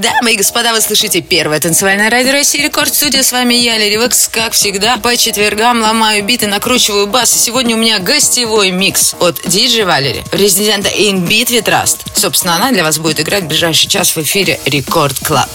дамы и господа, вы слышите первое танцевальное радио России Рекорд Студия. С вами я, Lady Waks. Как всегда, по четвергам ломаю биты, накручиваю бас. И сегодня у меня гостевой микс от Диджи Валери, президента In Beat We Trust. Собственно, она для вас будет играть в ближайший час в эфире Record Club.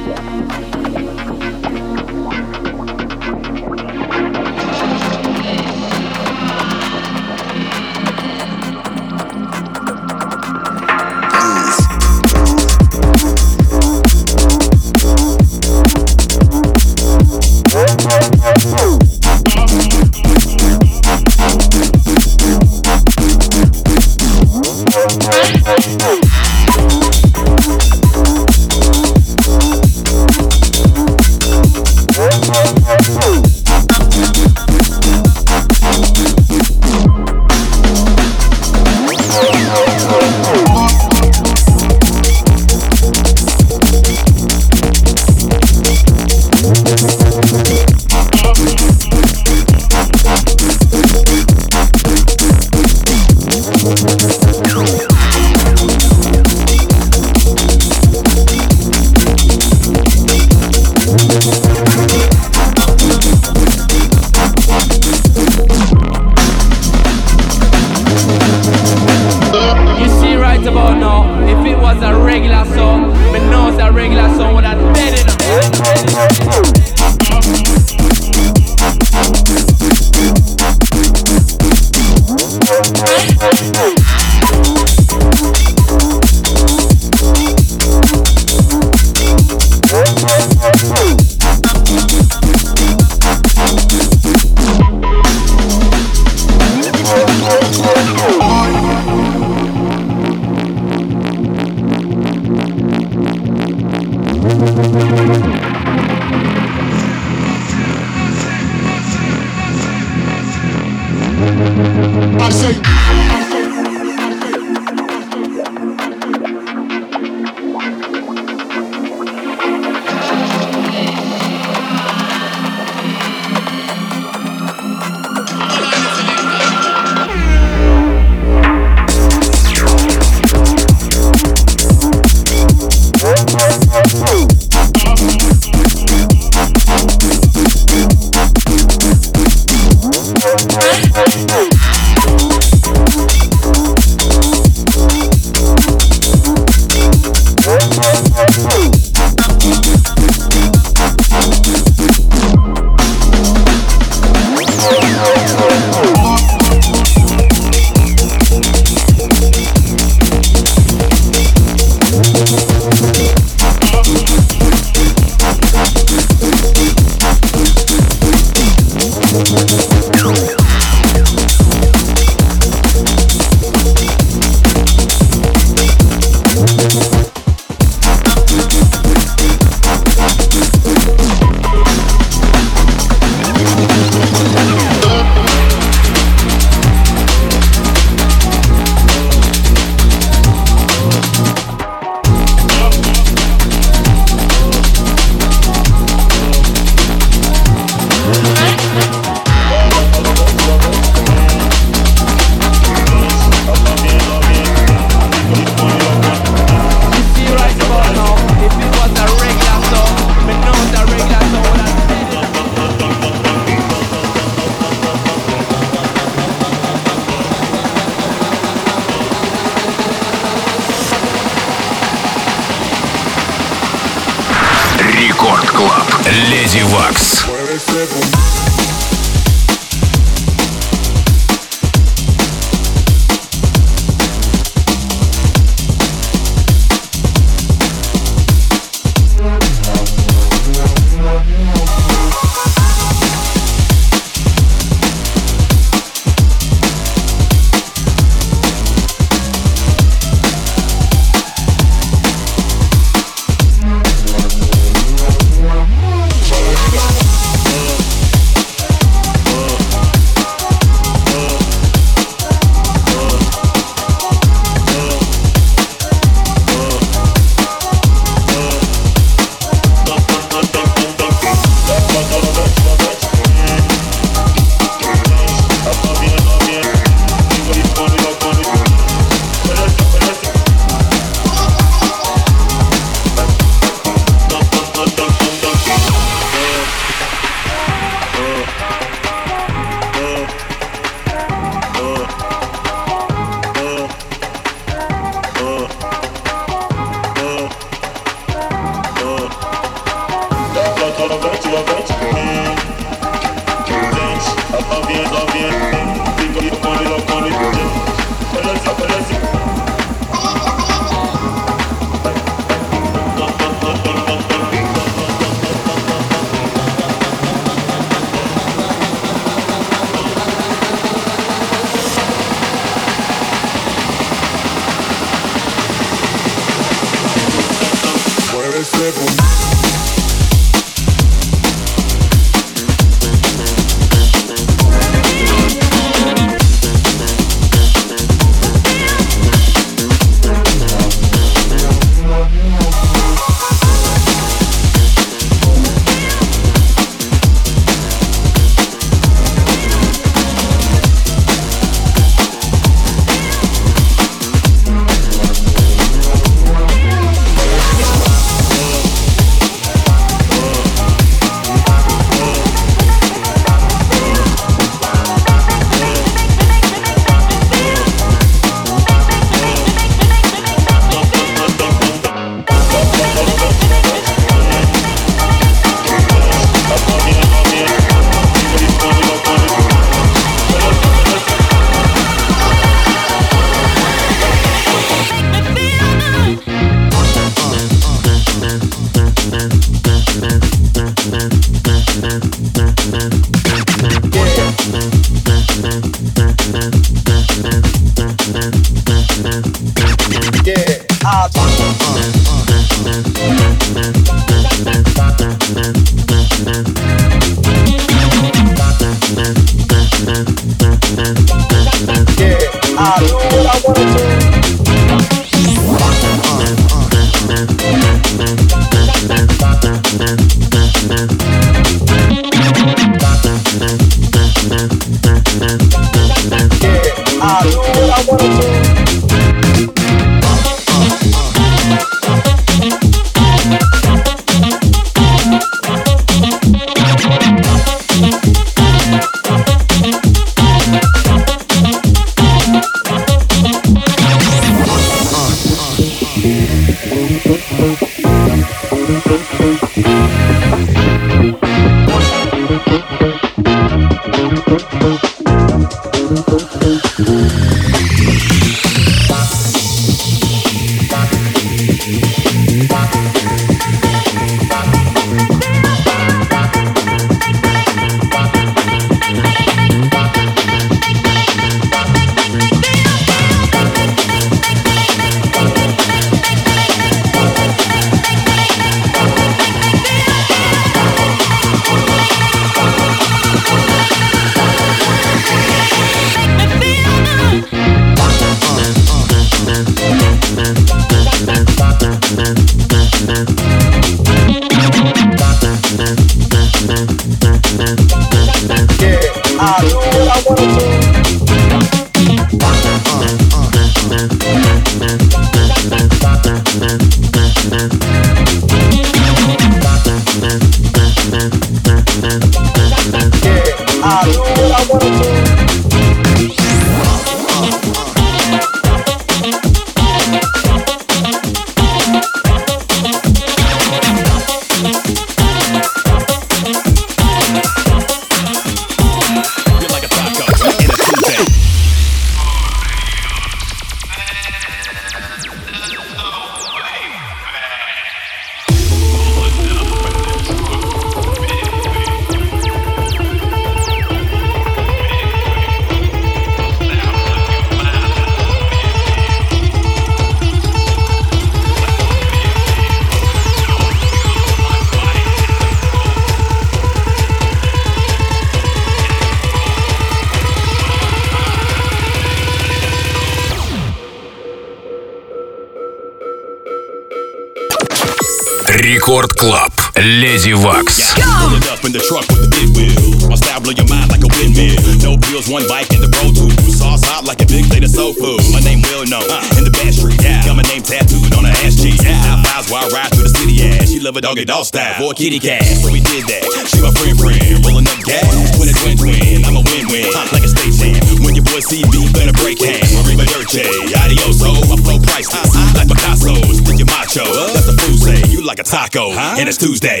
Doggy dog style for a kitty cat. So we did that. She my friend friend. Rolling up gas. Twin a twin twin. I'm a win win. Like a state champ. When your boy see me, better break hands. Arriba Dirce. Adioso. My flow priceless. Like Picasso's, Stick your macho. That's the food say. You like a taco. And it's Tuesday.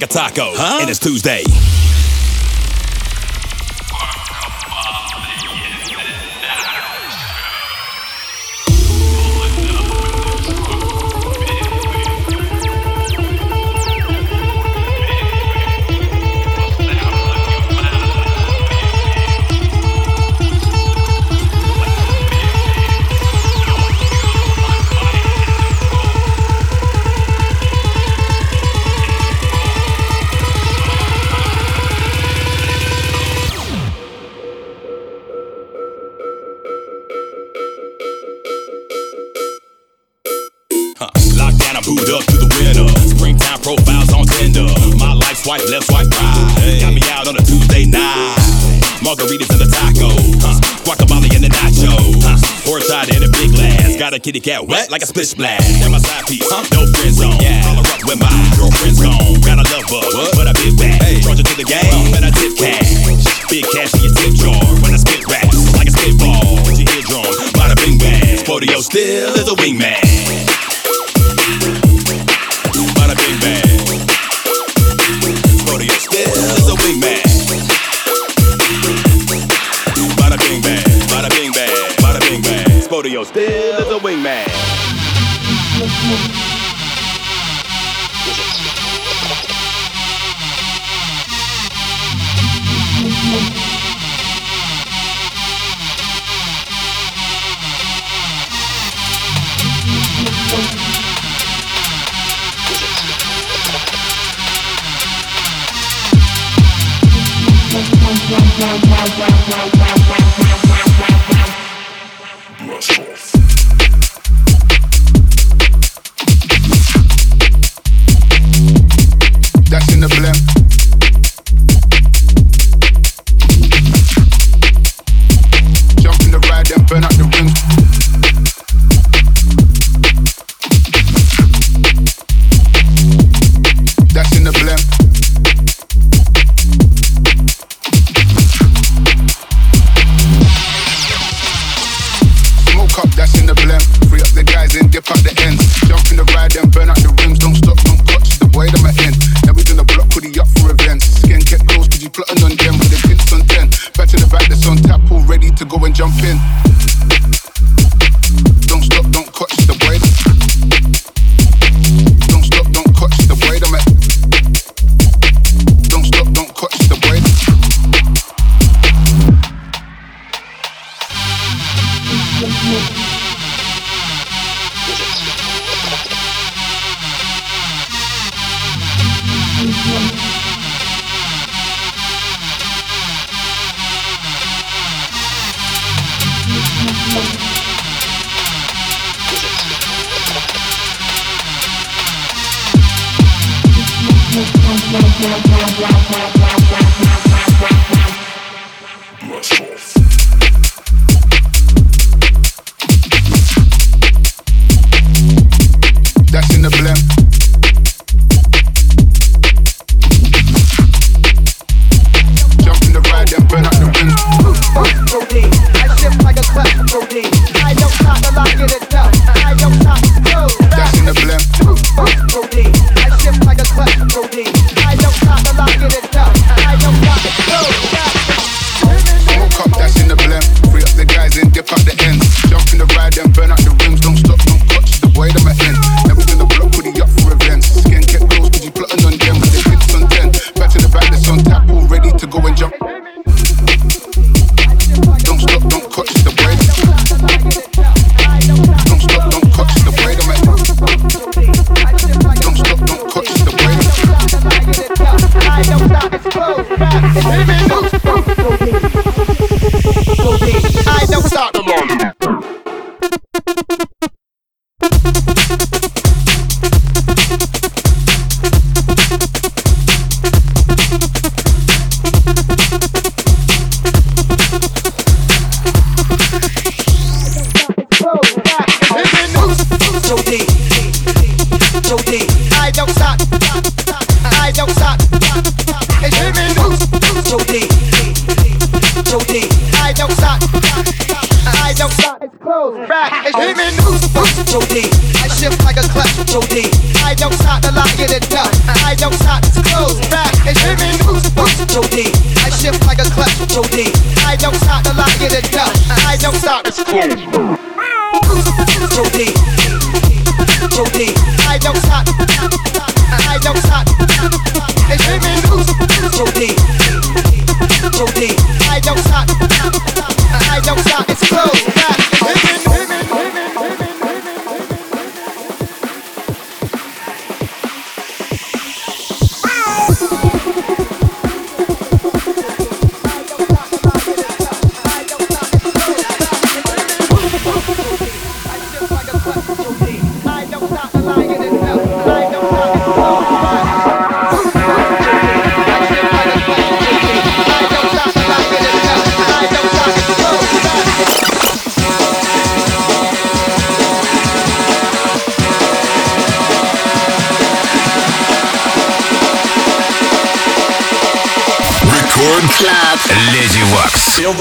Like a taco, and it's Tuesday. Got a kitty cat wet like a split splash. And my side piece, huh? no friend zone. Yeah. Call her up when my girlfriend's gone. Got a lover, what? but a big bag. Hey. Charge to the game, and I tip cash. Big cash in your tip jar. When I spit raps, like a spitball. With your eardrum, bada bing bang. Spodio still is a wingman. Bada bing bang. Spodio still is a wingman. Bada bing bang, bada bing bang, bada bing bang. Spodio still is a wingman. Blast off.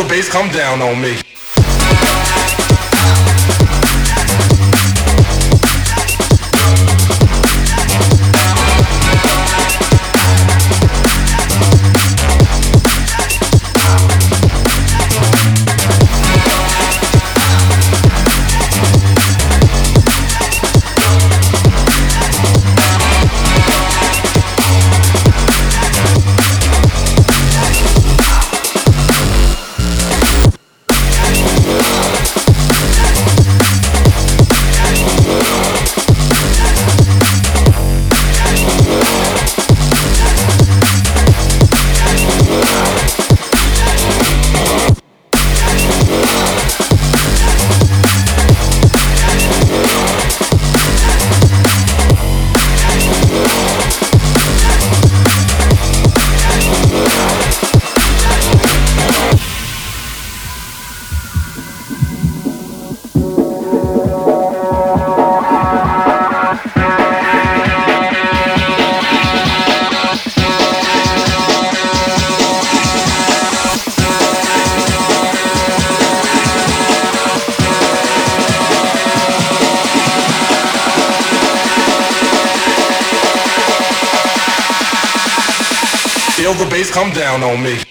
the bass come down on me. come down on me.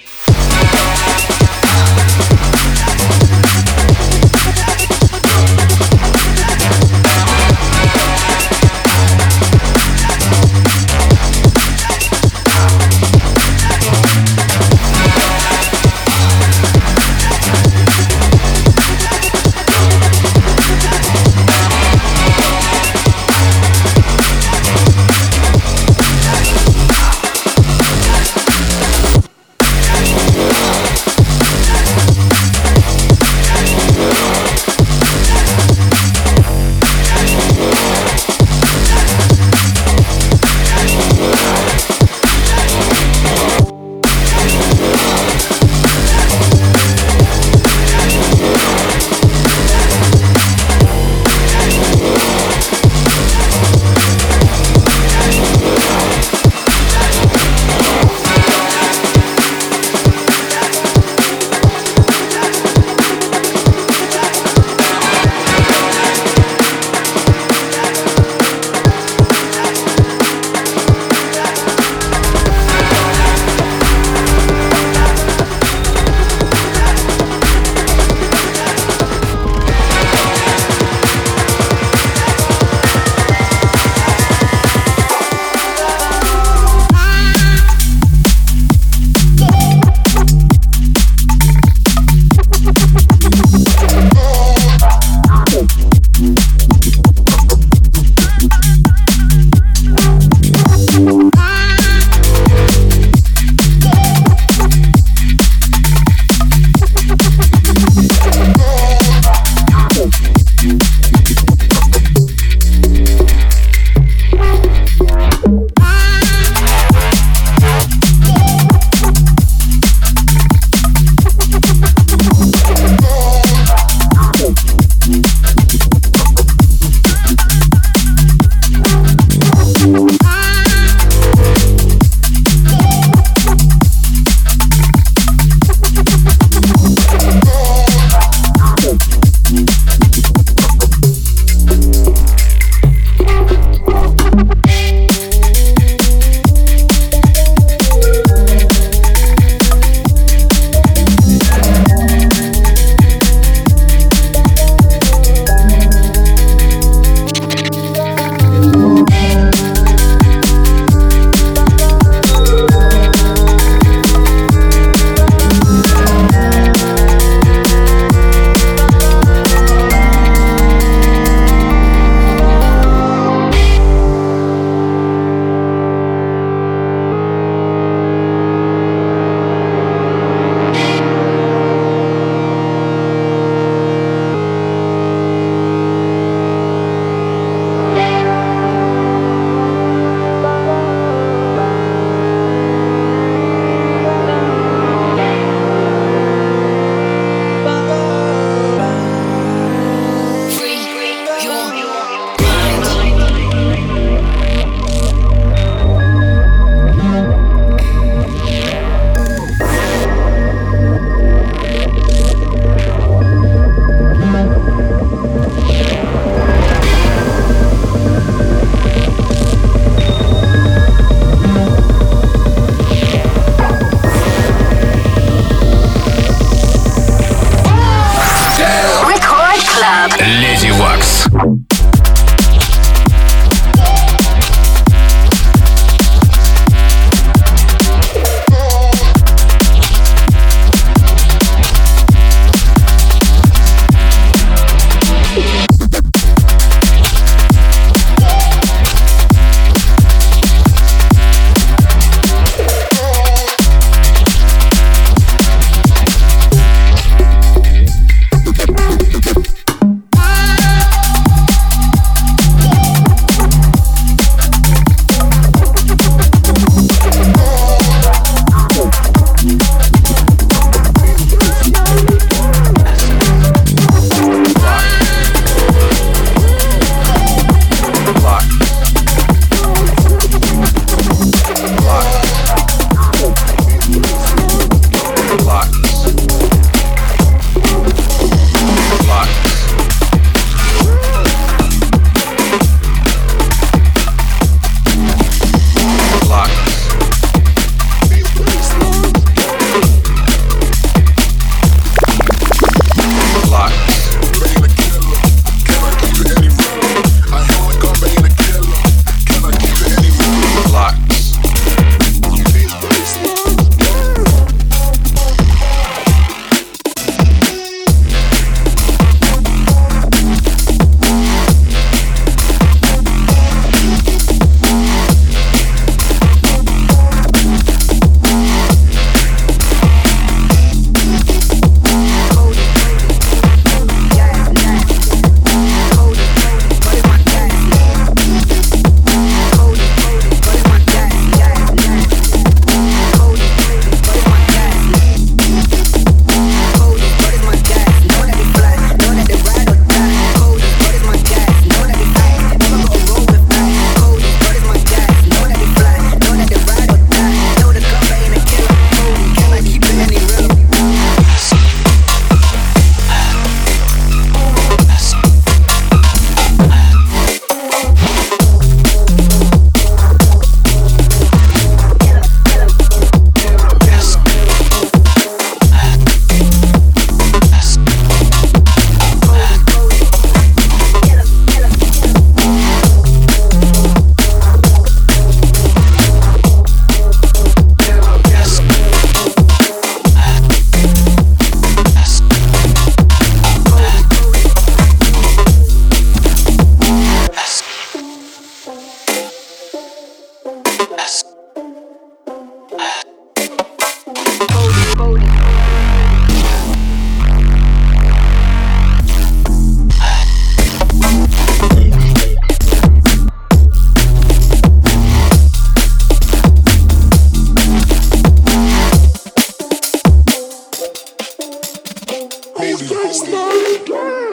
Stay good.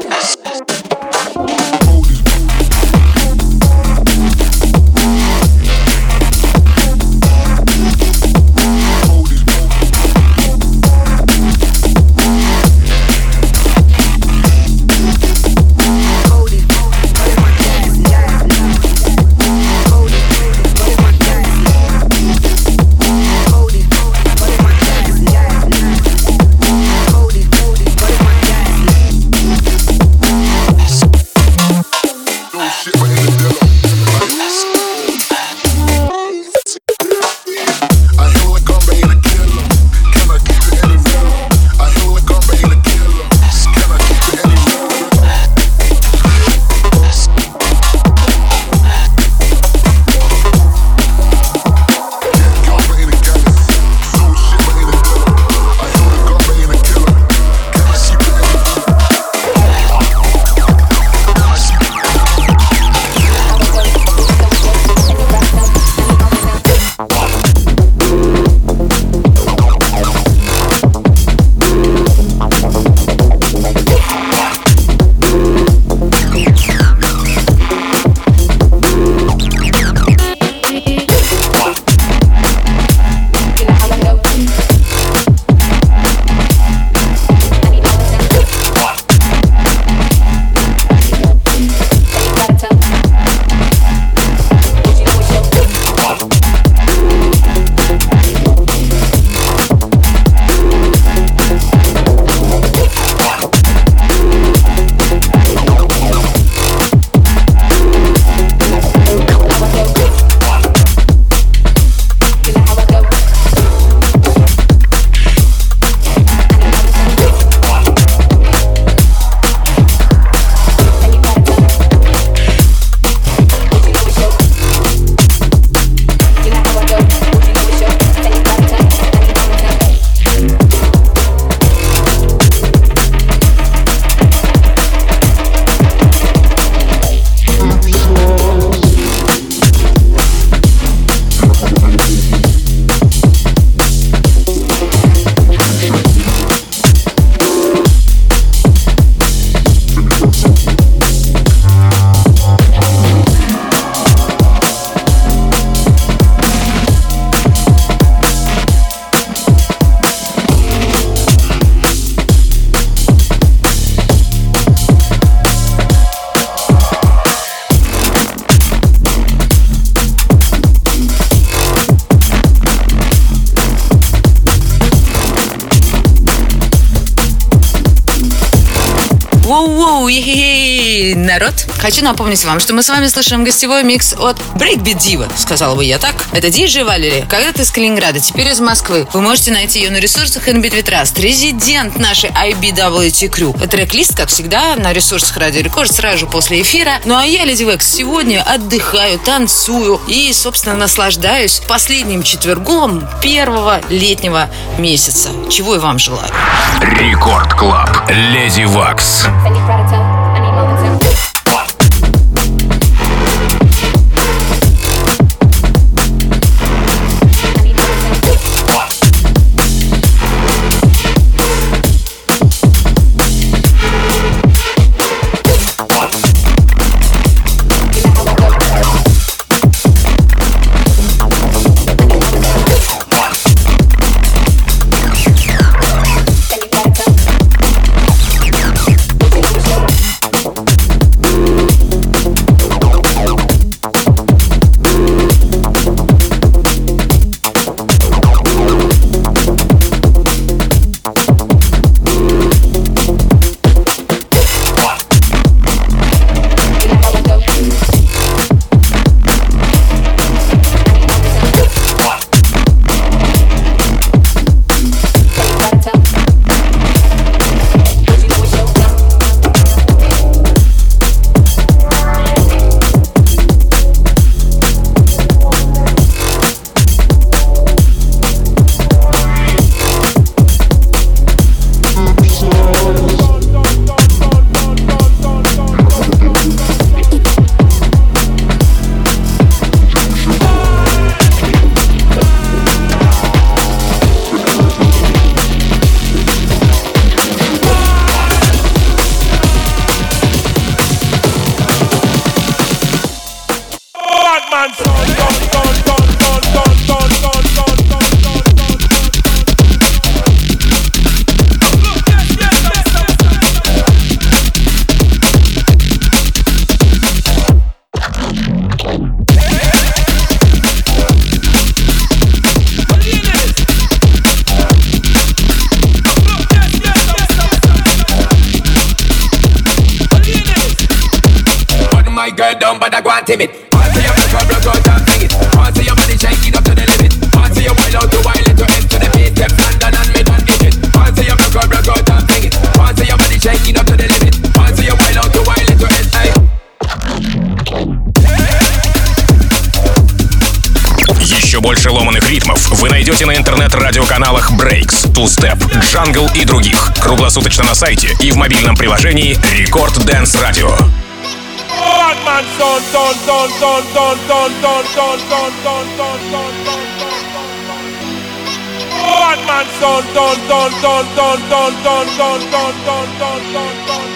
Хочу напомнить вам, что мы с вами слышим гостевой микс от Breakbeat Diva, сказала бы я так. Это диджей Валерия, когда-то из Калининграда, теперь из Москвы. Вы можете найти ее на ресурсах In Beat We Trust, резидент нашей IBWT Crew. Трек-лист, как всегда, на ресурсах Радио Рекорд сразу же после эфира. Ну а я, Lady Waks, сегодня отдыхаю, танцую и, собственно, наслаждаюсь последним четвергом первого летнего месяца. Чего и вам желаю. Record Club. Lady Waks. Girl down, but I go and timid. Want see your back broke out and sing it. Want see your body shaking up to the limit. Want see you wild out to wild it to end to the beat. Kept London and me done it. Want see your back broke out and sing it. Want see your body shaking up to the limit. Want see you wild out to wild it to end. Hey. Еще больше ломаных ритмов вы найдете на интернет-радиоканалах Breaks, Two Step, Jungle и других. Круглосуточно на сайте и в мобильном приложении Record Dance Radio. Batman son son son son son son son son son son son son son Batman son son son son son son son son son son son son son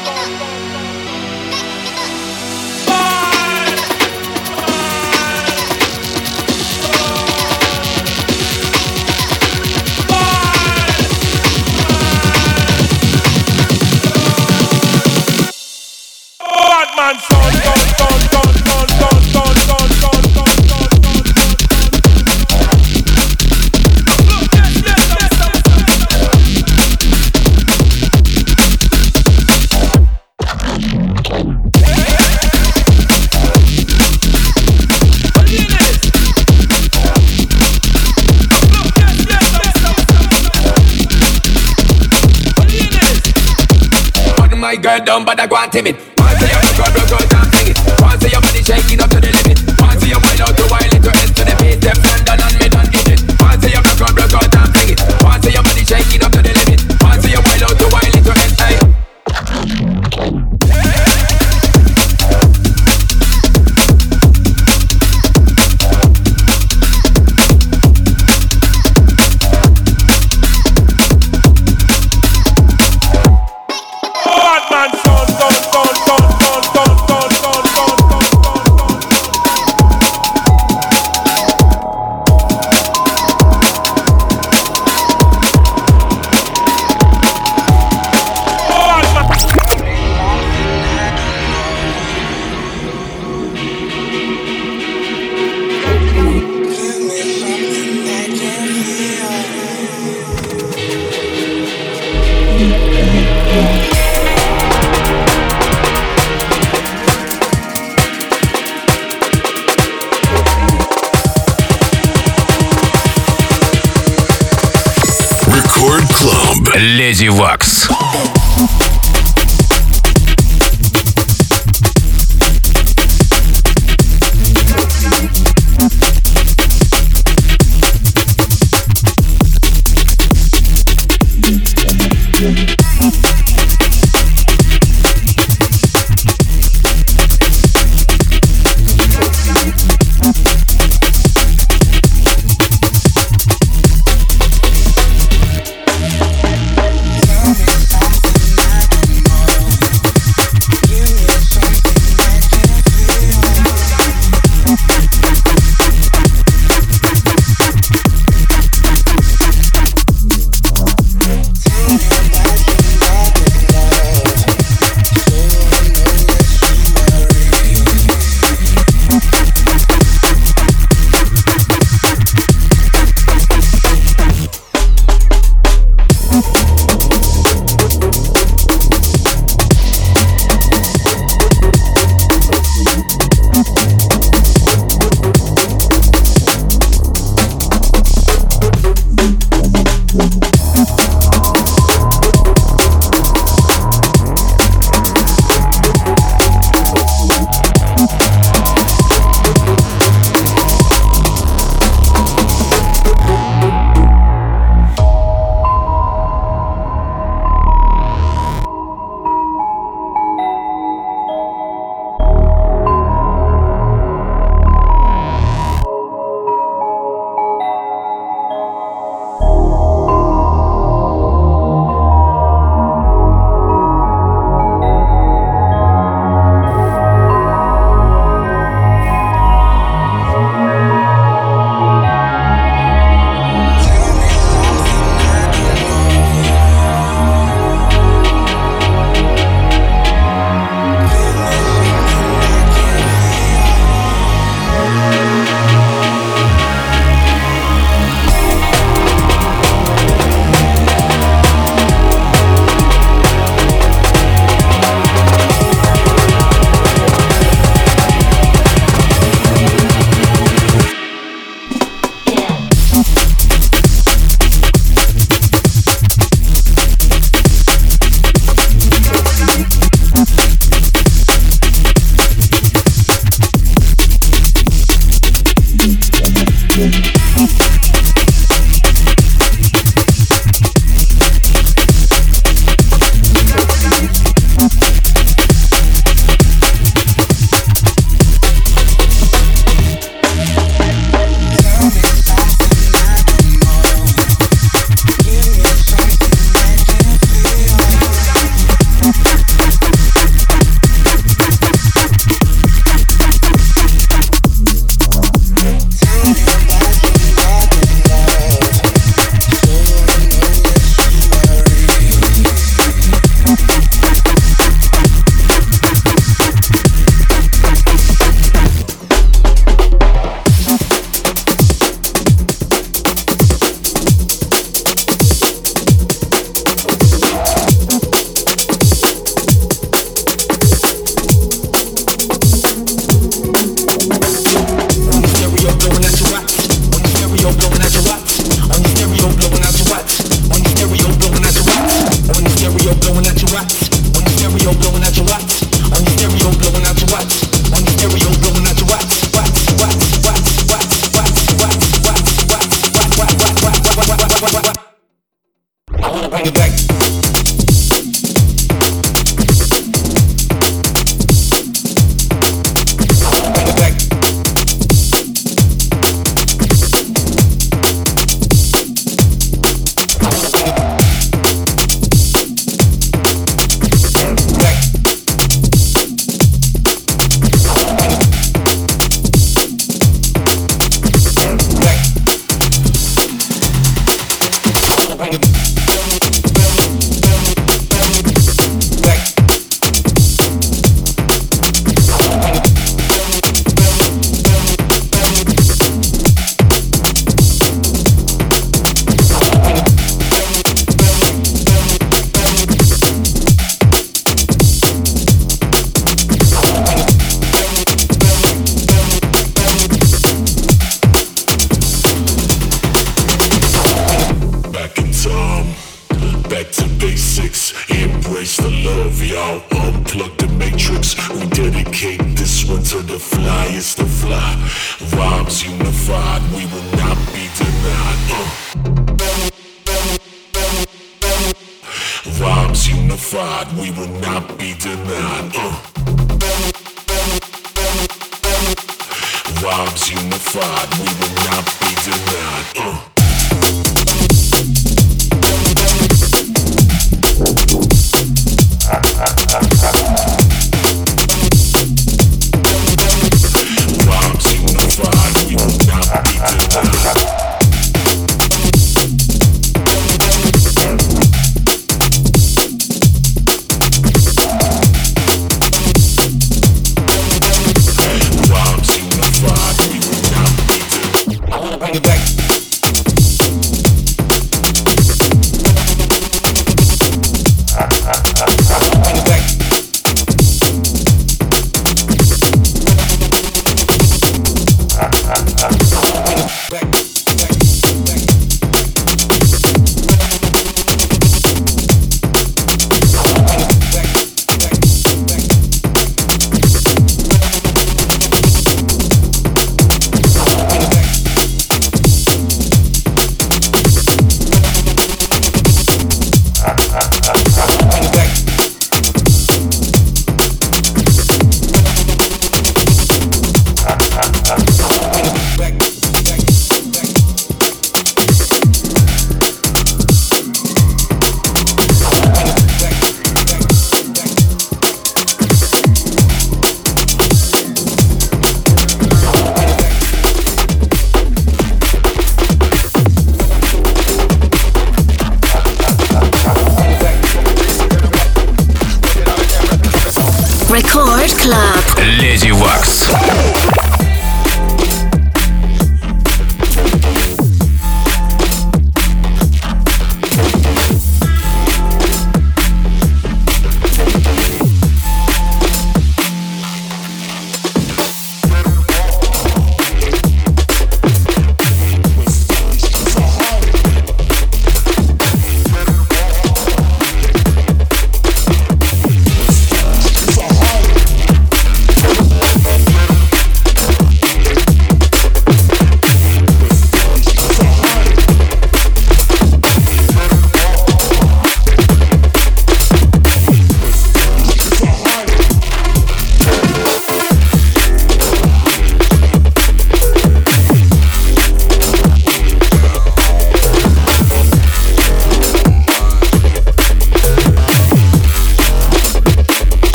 my girl down, but I go and timid.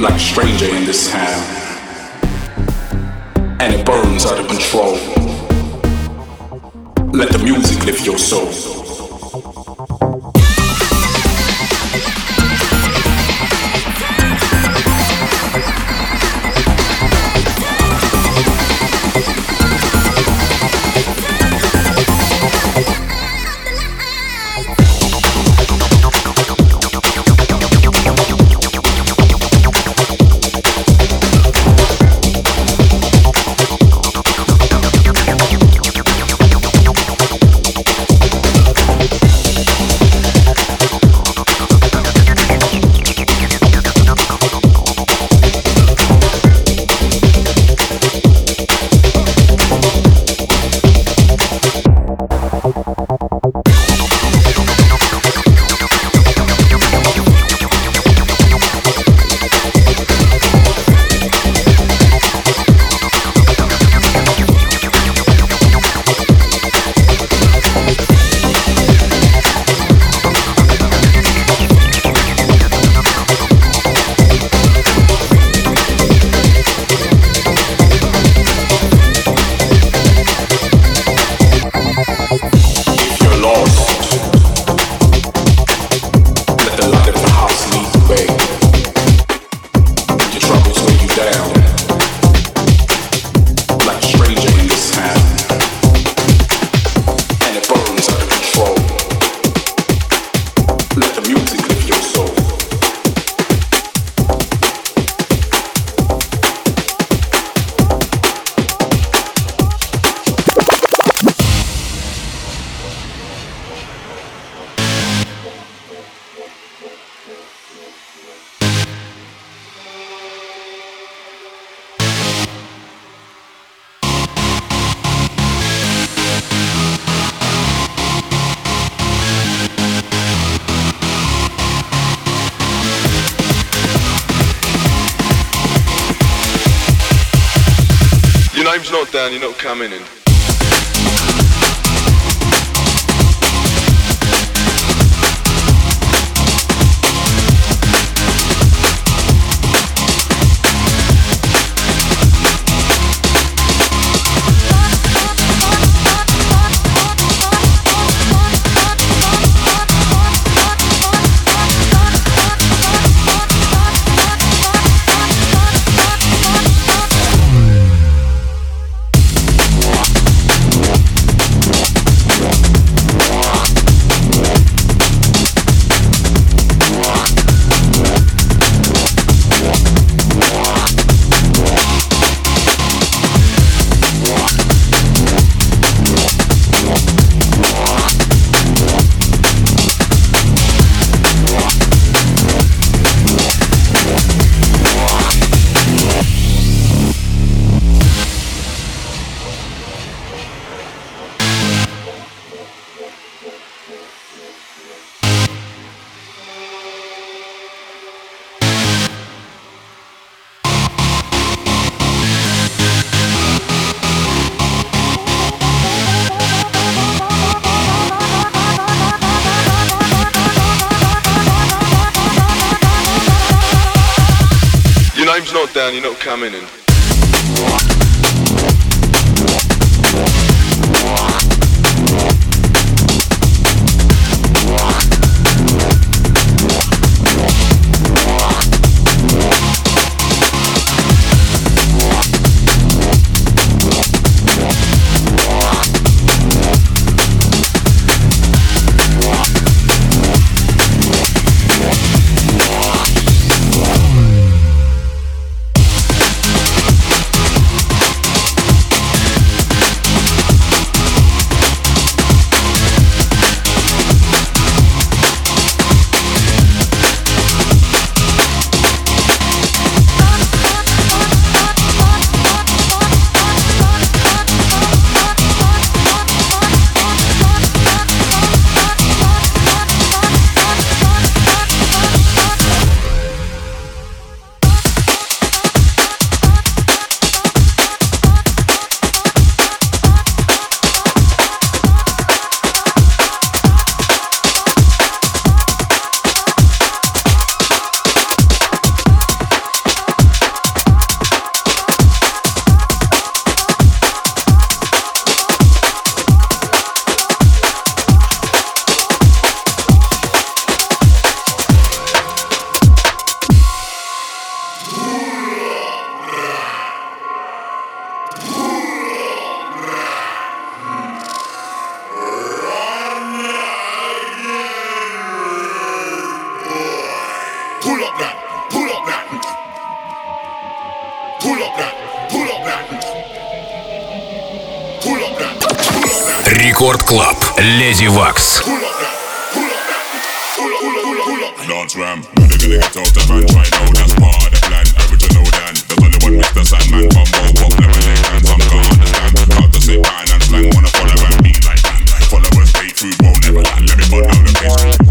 like a stranger in this town. And it burns out of control. Let the music lift your soul. vibe's not down, you're not coming in. note You're not coming in. Рекорд Клаб. Леди Вакс. Dance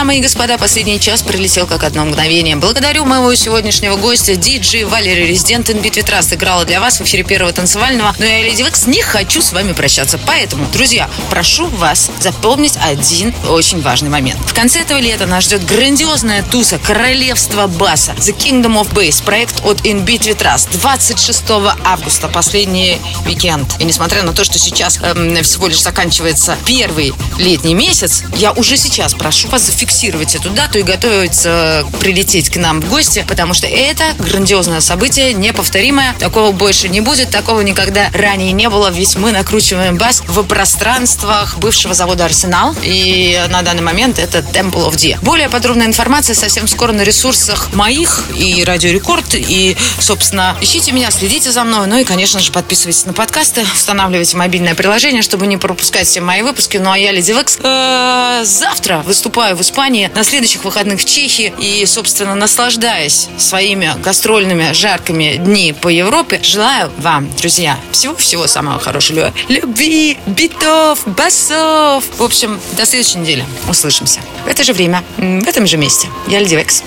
Дамы и господа, последний час прилетел как одно мгновение. Благодарю моего сегодняшнего гостя, диджей Валерий Резидент Инбит Ветра сыграла для вас в эфире первого танцевального. Но я, Леди Векс, не хочу с вами прощаться. Поэтому, друзья, прошу вас запомнить один очень важный момент. В конце этого лета нас ждет грандиозная туса Королевство Баса The Kingdom of Bass, проект от Inbeat Vitras 26 августа, последний уикенд. И несмотря на то, что сейчас эм, всего лишь заканчивается первый летний месяц, я уже сейчас прошу вас зафиксировать эту дату и готовиться прилететь к нам в гости, потому что это грандиозное событие, неповторимое. Такого больше не будет, такого никогда ранее не было, ведь мы накручиваем бас в пространствах бывшего завода «Арсенал», и на данный момент это Temple of Deer. Более подробная информация совсем скоро на ресурсах моих и Радио Рекорд, и, собственно, ищите меня, следите за мной, ну и, конечно же, подписывайтесь на подкасты, устанавливайте мобильное приложение, чтобы не пропускать все мои выпуски. Ну а я, Леди Векс, э, завтра выступаю в Испании, на следующих выходных в Чехии, и, собственно, наслаждаясь своими гастрольными жаркими дни по Европе, желаю вам, друзья, всего-всего самого хорошего. Любви, битов, басов. В общем, до следующей недели. Услышимся. В это же время, в этом же месте. Я Леди Векс.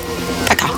Пока.